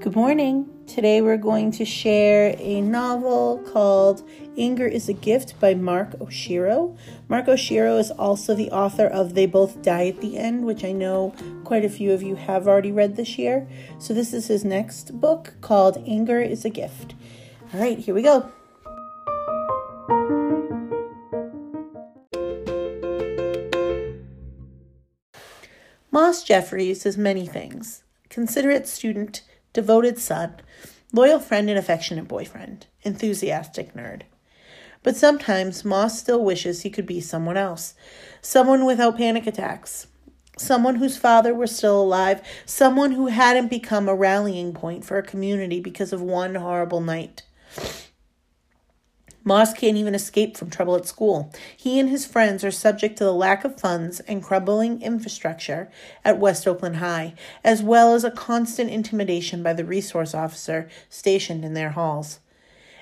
Good morning. Today we're going to share a novel called Anger is a Gift by Mark Oshiro. Mark Oshiro is also the author of They Both Die at the End, which I know quite a few of you have already read this year. So this is his next book called Anger is a Gift. All right, here we go. Moss Jeffries is many things considerate student devoted son, loyal friend and affectionate boyfriend, enthusiastic nerd. But sometimes Moss still wishes he could be someone else, someone without panic attacks, someone whose father were still alive, someone who hadn't become a rallying point for a community because of one horrible night. Moss can't even escape from trouble at school. He and his friends are subject to the lack of funds and crumbling infrastructure at West Oakland High, as well as a constant intimidation by the resource officer stationed in their halls.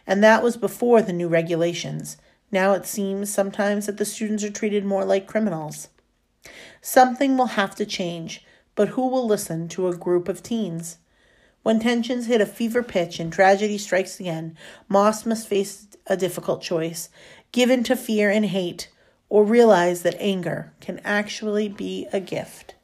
And that was before the new regulations. Now it seems sometimes that the students are treated more like criminals. Something will have to change, but who will listen to a group of teens? When tensions hit a fever pitch and tragedy strikes again, Moss must face a difficult choice give in to fear and hate, or realize that anger can actually be a gift.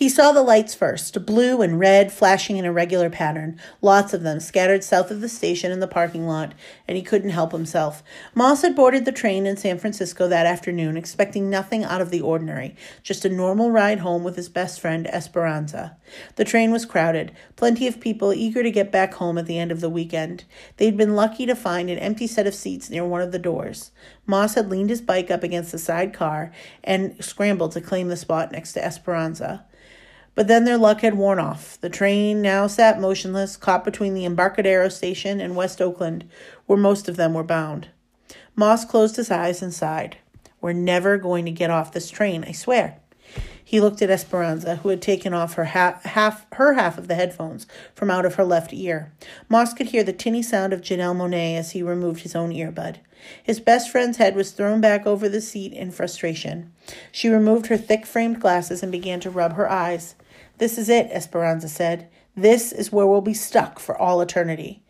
He saw the lights first, blue and red flashing in a regular pattern, lots of them scattered south of the station in the parking lot, and he couldn't help himself. Moss had boarded the train in San Francisco that afternoon, expecting nothing out of the ordinary, just a normal ride home with his best friend, Esperanza. The train was crowded, plenty of people eager to get back home at the end of the weekend. They'd been lucky to find an empty set of seats near one of the doors. Moss had leaned his bike up against the side car and scrambled to claim the spot next to Esperanza. But then their luck had worn off. The train now sat motionless, caught between the Embarcadero station and West Oakland, where most of them were bound. Moss closed his eyes and sighed. We're never going to get off this train, I swear. He looked at Esperanza, who had taken off her half, half her half of the headphones from out of her left ear. Moss could hear the tinny sound of Janelle Monáe as he removed his own earbud. His best friend's head was thrown back over the seat in frustration. She removed her thick framed glasses and began to rub her eyes. This is it, Esperanza said. This is where we'll be stuck for all eternity.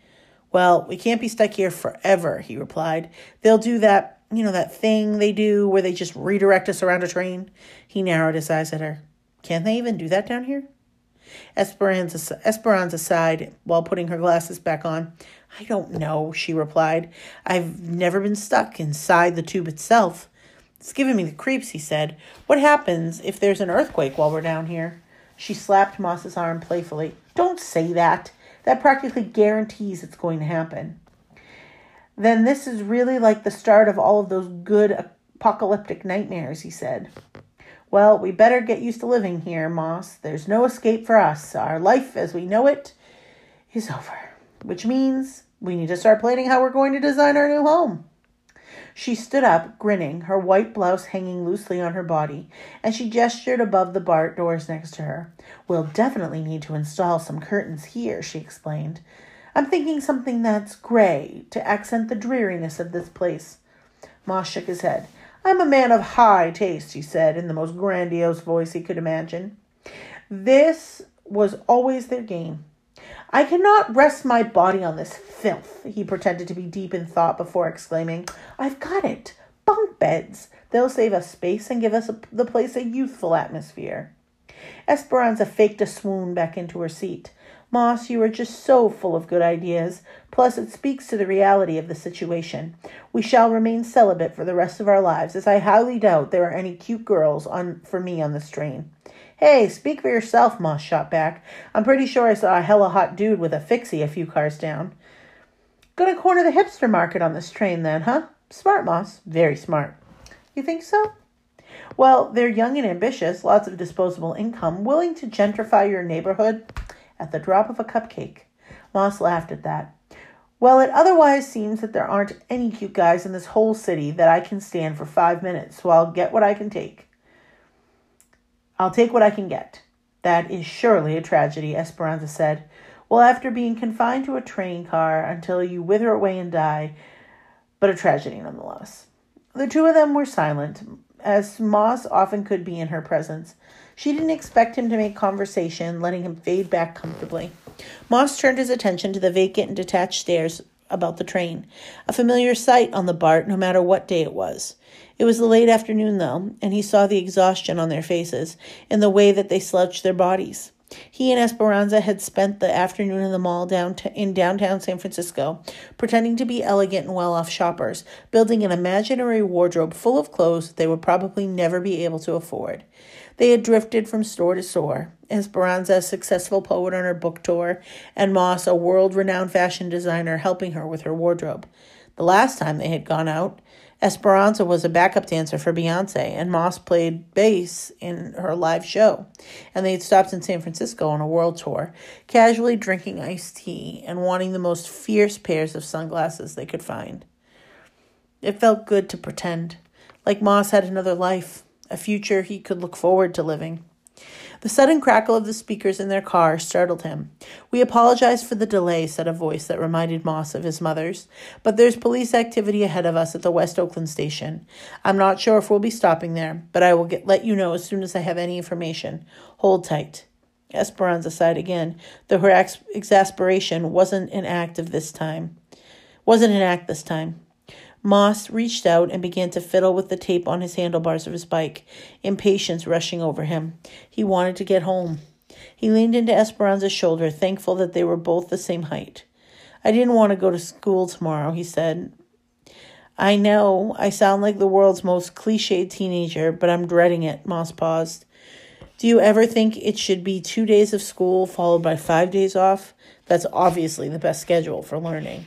Well, we can't be stuck here forever, he replied. They'll do that, you know, that thing they do where they just redirect us around a train. He narrowed his eyes at her. Can't they even do that down here? Esperanza, Esperanza sighed while putting her glasses back on. I don't know, she replied. I've never been stuck inside the tube itself. It's giving me the creeps, he said. What happens if there's an earthquake while we're down here? She slapped Moss's arm playfully. Don't say that. That practically guarantees it's going to happen. Then this is really like the start of all of those good apocalyptic nightmares, he said. Well, we better get used to living here, Moss. There's no escape for us. Our life as we know it is over, which means we need to start planning how we're going to design our new home. She stood up, grinning, her white blouse hanging loosely on her body, and she gestured above the BART doors next to her. We'll definitely need to install some curtains here, she explained. I'm thinking something that's gray to accent the dreariness of this place. Moss shook his head. I'm a man of high taste, he said in the most grandiose voice he could imagine. This was always their game. I cannot rest my body on this filth, he pretended to be deep in thought before exclaiming, I've got it! Bunk beds! They'll save us space and give us the place a youthful atmosphere. Esperanza faked a swoon back into her seat. Moss, you are just so full of good ideas. Plus, it speaks to the reality of the situation. We shall remain celibate for the rest of our lives, as I highly doubt there are any cute girls on for me on this train. Hey, speak for yourself, Moss shot back. I'm pretty sure I saw a hella hot dude with a fixie a few cars down. Gonna corner the hipster market on this train then, huh? Smart, Moss. Very smart. You think so? Well, they're young and ambitious, lots of disposable income, willing to gentrify your neighborhood at the drop of a cupcake. Moss laughed at that. Well, it otherwise seems that there aren't any cute guys in this whole city that I can stand for five minutes, so I'll get what I can take. I'll take what I can get. That is surely a tragedy, Esperanza said. Well, after being confined to a train car until you wither away and die, but a tragedy nonetheless. The two of them were silent, as Moss often could be in her presence. She didn't expect him to make conversation, letting him fade back comfortably. Moss turned his attention to the vacant and detached stares about the train, a familiar sight on the BART no matter what day it was. It was the late afternoon, though, and he saw the exhaustion on their faces and the way that they slouched their bodies. He and Esperanza had spent the afternoon in the mall down in downtown San Francisco, pretending to be elegant and well off shoppers, building an imaginary wardrobe full of clothes they would probably never be able to afford. They had drifted from store to store. Esperanza, a successful poet on her book tour, and Moss, a world renowned fashion designer, helping her with her wardrobe. The last time they had gone out, Esperanza was a backup dancer for Beyonce, and Moss played bass in her live show. And they had stopped in San Francisco on a world tour, casually drinking iced tea and wanting the most fierce pairs of sunglasses they could find. It felt good to pretend, like Moss had another life, a future he could look forward to living. The sudden crackle of the speakers in their car startled him. We apologize for the delay, said a voice that reminded Moss of his mother's, but there's police activity ahead of us at the West Oakland station. I'm not sure if we'll be stopping there, but I will get, let you know as soon as I have any information. Hold tight. Esperanza sighed again, though her ex- exasperation wasn't an act of this time. Wasn't an act this time. Moss reached out and began to fiddle with the tape on his handlebars of his bike, impatience rushing over him. He wanted to get home. He leaned into Esperanza's shoulder, thankful that they were both the same height. I didn't want to go to school tomorrow, he said. I know I sound like the world's most cliched teenager, but I'm dreading it, Moss paused. Do you ever think it should be two days of school followed by five days off? That's obviously the best schedule for learning.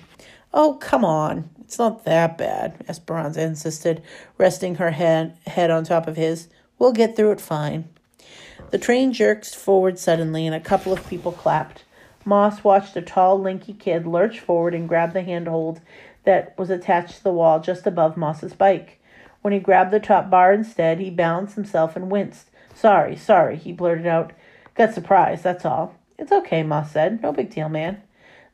Oh, come on. It's not that bad, Esperanza insisted, resting her head, head on top of his. We'll get through it fine. The train jerked forward suddenly, and a couple of people clapped. Moss watched a tall, lanky kid lurch forward and grab the handhold that was attached to the wall just above Moss's bike. When he grabbed the top bar instead, he balanced himself and winced. Sorry, sorry, he blurted out. Got surprised, that's all. It's okay, Moss said. No big deal, man.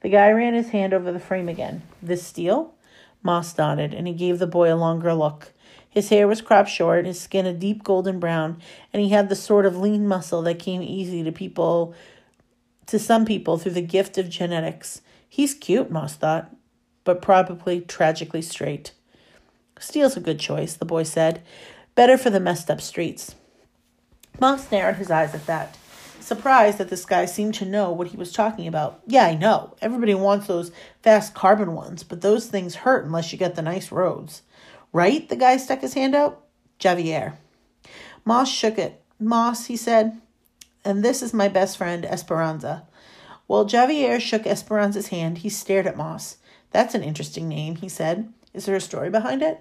The guy ran his hand over the frame again. This steel? Moss nodded, and he gave the boy a longer look. His hair was cropped short, his skin a deep golden brown, and he had the sort of lean muscle that came easy to people to some people through the gift of genetics. He's cute, Moss thought, but probably tragically straight. Steel's a good choice, the boy said. Better for the messed up streets. Moss narrowed his eyes at that surprised that this guy seemed to know what he was talking about. Yeah, I know. Everybody wants those fast carbon ones, but those things hurt unless you get the nice roads. Right? The guy stuck his hand out. Javier. Moss shook it. Moss, he said, and this is my best friend, Esperanza. While Javier shook Esperanza's hand, he stared at Moss. That's an interesting name, he said. Is there a story behind it?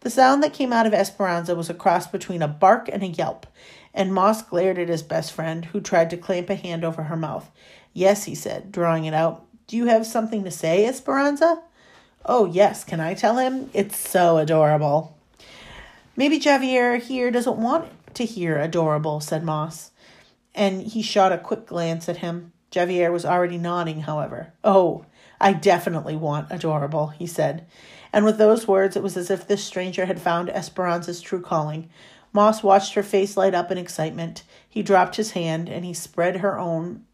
The sound that came out of Esperanza was a cross between a bark and a yelp and Moss glared at his best friend, who tried to clamp a hand over her mouth. Yes, he said, drawing it out. Do you have something to say, Esperanza? Oh, yes, can I tell him? It's so adorable. Maybe Javier here doesn't want to hear adorable, said Moss. And he shot a quick glance at him. Javier was already nodding, however. Oh, I definitely want adorable, he said. And with those words, it was as if this stranger had found Esperanza's true calling. Moss watched her face light up in excitement. He dropped his hand and he spread her own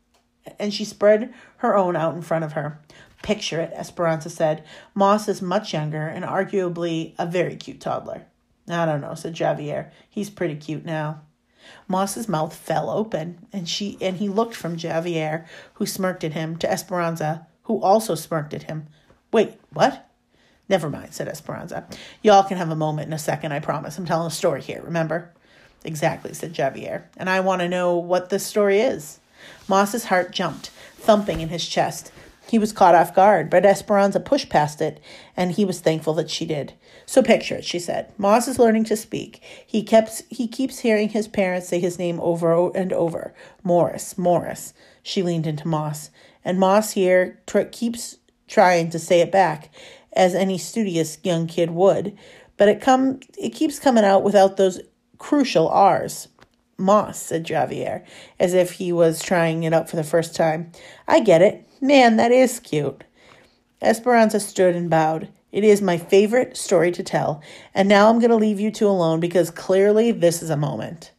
and she spread her own out in front of her. Picture it, Esperanza said. Moss is much younger and arguably a very cute toddler. I don't know, said Javier. He's pretty cute now. Moss's mouth fell open, and she and he looked from Javier, who smirked at him, to Esperanza, who also smirked at him. Wait, what? Never mind, said Esperanza. Y'all can have a moment in a second, I promise. I'm telling a story here, remember? Exactly, said Javier. And I want to know what this story is. Moss's heart jumped, thumping in his chest. He was caught off guard, but Esperanza pushed past it, and he was thankful that she did. So picture it, she said. Moss is learning to speak. He kept he keeps hearing his parents say his name over and over. Morris, Morris. She leaned into Moss, and Moss here tr- keeps trying to say it back, as any studious young kid would, but it come it keeps coming out without those crucial R's. Moss, said Javier, as if he was trying it out for the first time. I get it. Man, that is cute. Esperanza stood and bowed. It is my favorite story to tell, and now I'm going to leave you two alone because clearly this is a moment.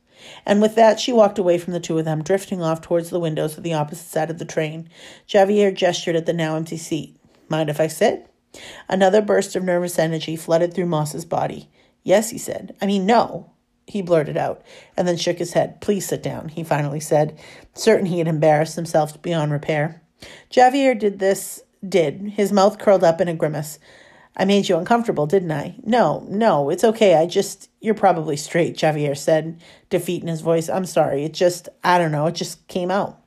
And with that, she walked away from the two of them, drifting off towards the windows of the opposite side of the train. Javier gestured at the now empty seat. Mind if I sit? Another burst of nervous energy flooded through Moss's body. Yes, he said. I mean, no, he blurted out, and then shook his head. Please sit down, he finally said, certain he had embarrassed himself beyond repair. Javier did this, did, his mouth curled up in a grimace. I made you uncomfortable, didn't I? No, no, it's okay. I just, you're probably straight, Javier said, defeat in his voice. I'm sorry. It just, I don't know, it just came out.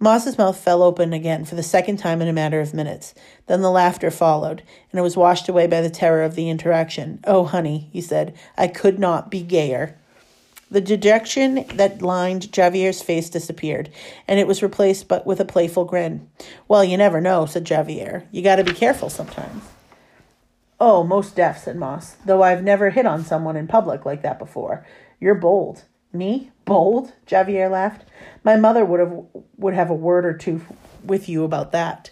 Moss's mouth fell open again for the second time in a matter of minutes. Then the laughter followed, and it was washed away by the terror of the interaction. Oh, honey, he said, I could not be gayer. The dejection that lined Javier's face disappeared, and it was replaced but with a playful grin. Well, you never know, said Javier. You gotta be careful sometimes. Oh, most deaf, said Moss, though I've never hit on someone in public like that before. You're bold. Me? Bold? Javier laughed. My mother would have would have a word or two with you about that.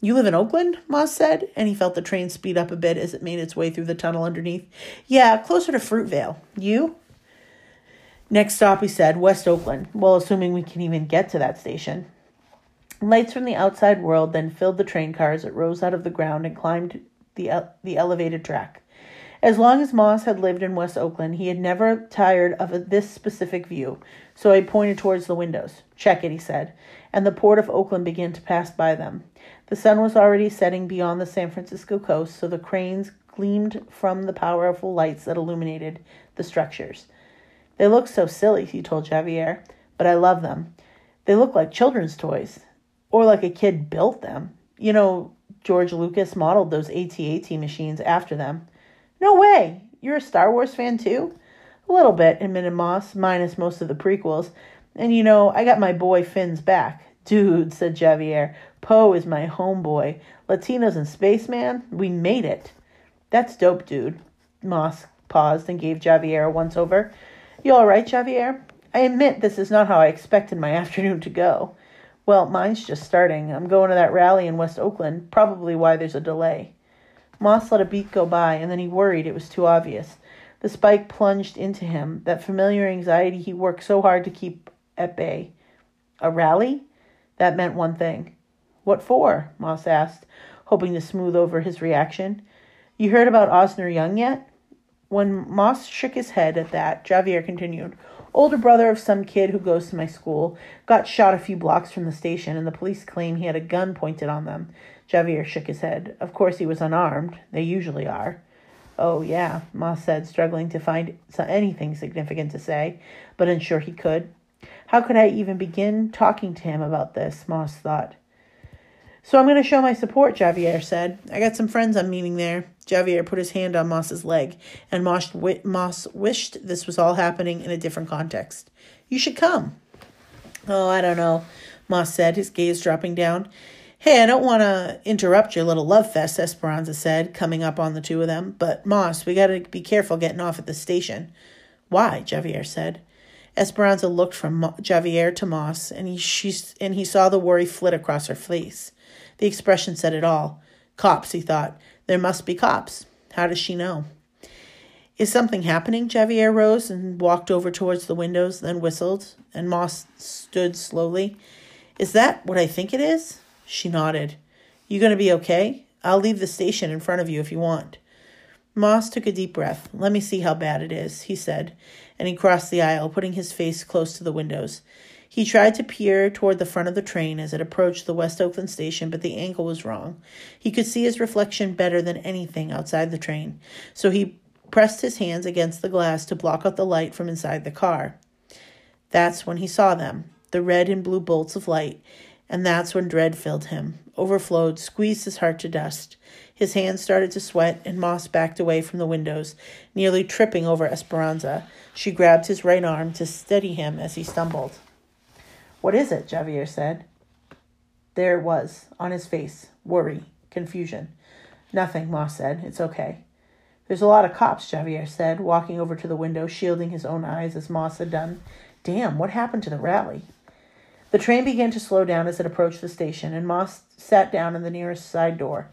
You live in Oakland? Moss said, and he felt the train speed up a bit as it made its way through the tunnel underneath. Yeah, closer to Fruitvale. You? Next stop, he said, West Oakland. Well, assuming we can even get to that station. Lights from the outside world then filled the train cars it rose out of the ground and climbed the, the elevated track. As long as Moss had lived in West Oakland, he had never tired of this specific view, so he pointed towards the windows. Check it, he said, and the port of Oakland began to pass by them. The sun was already setting beyond the San Francisco coast, so the cranes gleamed from the powerful lights that illuminated the structures. They look so silly, he told Javier, but I love them. They look like children's toys, or like a kid built them. You know, George Lucas modeled those AT-AT machines after them. No way! You're a Star Wars fan too? A little bit, admitted Moss, minus most of the prequels. And you know, I got my boy Finn's back. Dude, said Javier, Poe is my homeboy. Latinos and Spaceman, we made it. That's dope, dude. Moss paused and gave Javier a once over. You all right, Javier? I admit this is not how I expected my afternoon to go. Well, mine's just starting. I'm going to that rally in West Oakland, probably why there's a delay. Moss let a beat go by, and then he worried it was too obvious. The spike plunged into him, that familiar anxiety he worked so hard to keep at bay. A rally? That meant one thing. What for? Moss asked, hoping to smooth over his reaction. You heard about Osner Young yet? When Moss shook his head at that, Javier continued, Older brother of some kid who goes to my school, got shot a few blocks from the station, and the police claim he had a gun pointed on them. Javier shook his head. Of course he was unarmed. They usually are. Oh, yeah, Moss said, struggling to find anything significant to say, but unsure he could. How could I even begin talking to him about this? Moss thought. So I'm going to show my support, Javier said. I got some friends I'm meeting there. Javier put his hand on Moss's leg, and Moss, Moss wished this was all happening in a different context. You should come. Oh, I don't know, Moss said, his gaze dropping down. Hey, I don't want to interrupt your little love fest, Esperanza said, coming up on the two of them, but Moss, we got to be careful getting off at the station. Why? Javier said. Esperanza looked from Javier to Moss, and he, she, and he saw the worry flit across her face. The expression said it all. Cops, he thought. There must be cops. How does she know? Is something happening? Javier rose and walked over towards the windows, then whistled, and Moss stood slowly. Is that what I think it is? She nodded. You to be okay? I'll leave the station in front of you if you want. Moss took a deep breath. Let me see how bad it is, he said, and he crossed the aisle, putting his face close to the windows. He tried to peer toward the front of the train as it approached the West Oakland station, but the angle was wrong. He could see his reflection better than anything outside the train, so he pressed his hands against the glass to block out the light from inside the car. That's when he saw them, the red and blue bolts of light, and that's when dread filled him, overflowed, squeezed his heart to dust. His hands started to sweat, and Moss backed away from the windows, nearly tripping over Esperanza. She grabbed his right arm to steady him as he stumbled. What is it? Javier said. There it was, on his face worry, confusion. Nothing, Moss said. It's okay. There's a lot of cops, Javier said, walking over to the window, shielding his own eyes as Moss had done. Damn, what happened to the rally? The train began to slow down as it approached the station, and Moss sat down in the nearest side door,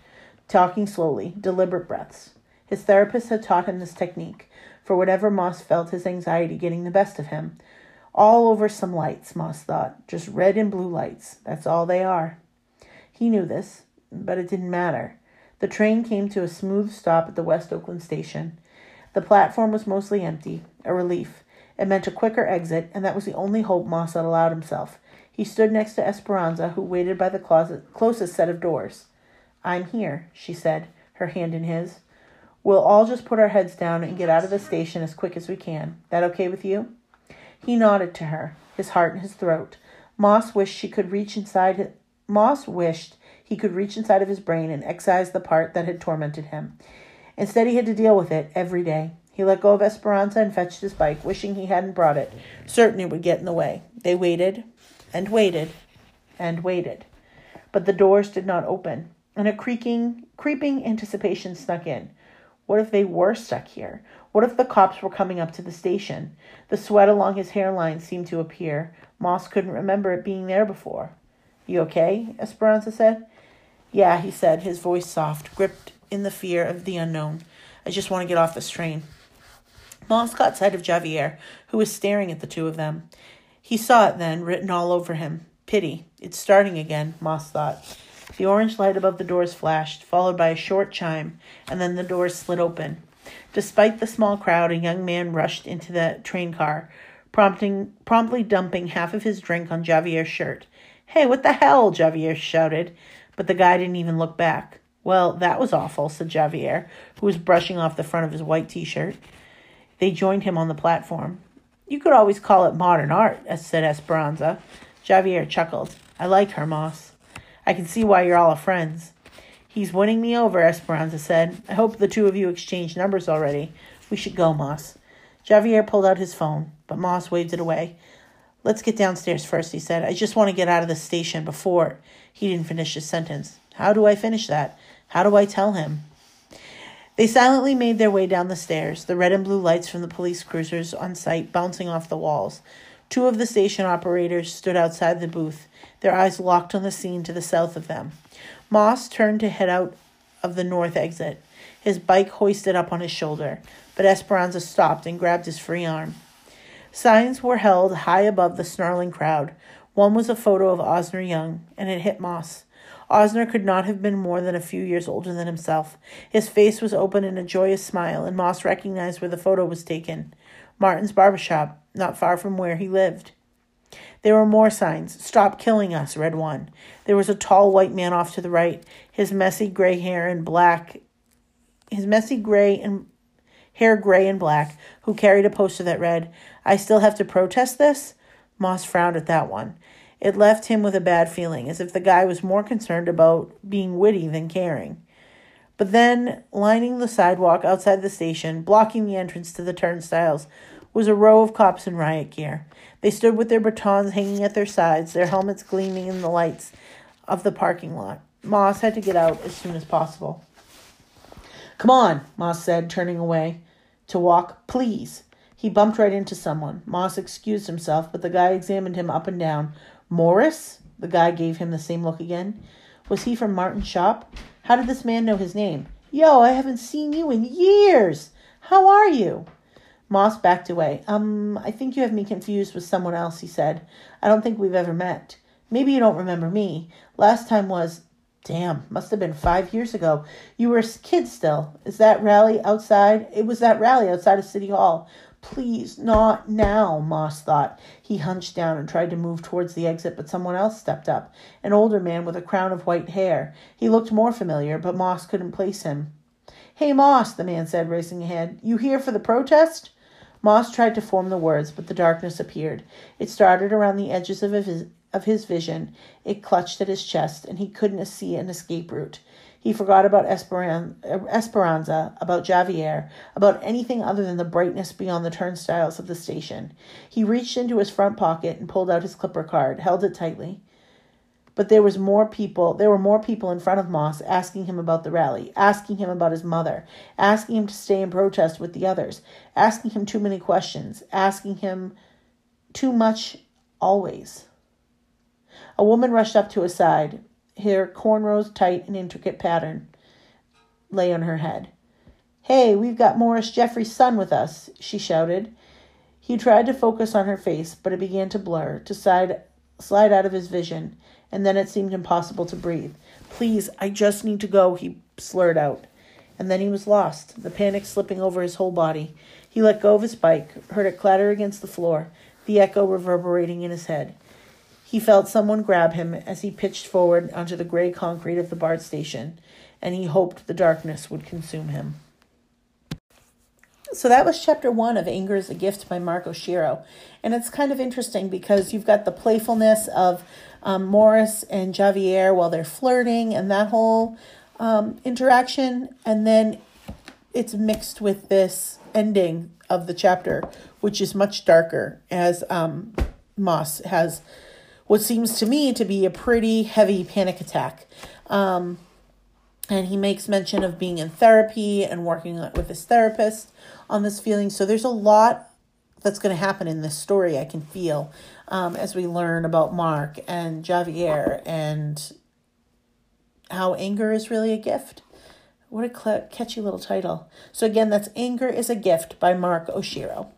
talking slowly, deliberate breaths. His therapist had taught him this technique, for whatever Moss felt his anxiety getting the best of him. All over some lights, Moss thought. Just red and blue lights. That's all they are. He knew this, but it didn't matter. The train came to a smooth stop at the West Oakland station. The platform was mostly empty, a relief. It meant a quicker exit, and that was the only hope Moss had allowed himself. He stood next to Esperanza, who waited by the closet, closest set of doors. I'm here, she said, her hand in his. We'll all just put our heads down and get out of the station as quick as we can. That okay with you? He nodded to her, his heart in his throat. Moss wished she could reach inside Moss wished he could reach inside of his brain and excise the part that had tormented him. Instead he had to deal with it every day. He let go of Esperanza and fetched his bike, wishing he hadn't brought it, certain it would get in the way. They waited and waited and waited. But the doors did not open, and a creaking, creeping anticipation snuck in. What if they were stuck here? What if the cops were coming up to the station? The sweat along his hairline seemed to appear. Moss couldn't remember it being there before. You okay? Esperanza said. Yeah, he said, his voice soft, gripped in the fear of the unknown. I just want to get off this train. Moss caught sight of Javier, who was staring at the two of them. He saw it then, written all over him. Pity. It's starting again, Moss thought. The orange light above the doors flashed, followed by a short chime, and then the doors slid open. Despite the small crowd, a young man rushed into the train car, prompting, promptly dumping half of his drink on Javier's shirt. Hey, what the hell? Javier shouted, but the guy didn't even look back. Well, that was awful, said Javier, who was brushing off the front of his white t shirt. They joined him on the platform. You could always call it modern art, said Esperanza. Javier chuckled. I like her, Moss. I can see why you're all friends. He's winning me over, Esperanza said. I hope the two of you exchanged numbers already. We should go, Moss. Javier pulled out his phone, but Moss waved it away. Let's get downstairs first, he said. I just want to get out of the station before. He didn't finish his sentence. How do I finish that? How do I tell him? They silently made their way down the stairs, the red and blue lights from the police cruisers on site bouncing off the walls. Two of the station operators stood outside the booth, their eyes locked on the scene to the south of them. Moss turned to head out of the north exit, his bike hoisted up on his shoulder, but Esperanza stopped and grabbed his free arm. Signs were held high above the snarling crowd. One was a photo of Osner Young, and it hit Moss. Osner could not have been more than a few years older than himself. His face was open in a joyous smile, and Moss recognized where the photo was taken Martin's barber shop, not far from where he lived. There were more signs. Stop killing us, read one. There was a tall white man off to the right, his messy gray hair and black his messy gray and hair gray and black, who carried a poster that read, I still have to protest this? Moss frowned at that one. It left him with a bad feeling, as if the guy was more concerned about being witty than caring. But then, lining the sidewalk outside the station, blocking the entrance to the turnstiles, was a row of cops in riot gear. They stood with their batons hanging at their sides, their helmets gleaming in the lights of the parking lot. Moss had to get out as soon as possible. Come on, Moss said, turning away to walk. Please. He bumped right into someone. Moss excused himself, but the guy examined him up and down, Morris? The guy gave him the same look again. Was he from Martin's shop? How did this man know his name? Yo, I haven't seen you in years. How are you? Moss backed away. Um, I think you have me confused with someone else, he said. I don't think we've ever met. Maybe you don't remember me. Last time was, damn, must have been five years ago. You were a kid still. Is that rally outside? It was that rally outside of City Hall. Please, not now, Moss thought. He hunched down and tried to move towards the exit, but someone else stepped up, an older man with a crown of white hair. He looked more familiar, but Moss couldn't place him. Hey, Moss, the man said, racing ahead. You here for the protest? Moss tried to form the words, but the darkness appeared. It started around the edges of his, of his vision. It clutched at his chest, and he couldn't see an escape route. He forgot about Esperanza, about Javier, about anything other than the brightness beyond the turnstiles of the station. He reached into his front pocket and pulled out his clipper card, held it tightly. But there was more people there were more people in front of Moss asking him about the rally, asking him about his mother, asking him to stay and protest with the others, asking him too many questions, asking him too much always. A woman rushed up to his side, her cornrows tight and intricate pattern lay on her head. Hey, we've got Morris Jeffrey's son with us, she shouted. He tried to focus on her face, but it began to blur, to slide, slide out of his vision, and then it seemed impossible to breathe. Please, I just need to go, he slurred out. And then he was lost, the panic slipping over his whole body. He let go of his bike, heard it clatter against the floor, the echo reverberating in his head. He felt someone grab him as he pitched forward onto the gray concrete of the BART station, and he hoped the darkness would consume him. So that was chapter one of Anger is a Gift by Mark Oshiro. And it's kind of interesting because you've got the playfulness of um, Morris and Javier while they're flirting and that whole um, interaction. And then it's mixed with this ending of the chapter, which is much darker, as um, Moss has what seems to me to be a pretty heavy panic attack. Um, and he makes mention of being in therapy and working with his therapist on this feeling. So there's a lot that's going to happen in this story, I can feel, um, as we learn about Mark and Javier and how anger is really a gift. What a cl- catchy little title. So, again, that's Anger is a Gift by Mark Oshiro.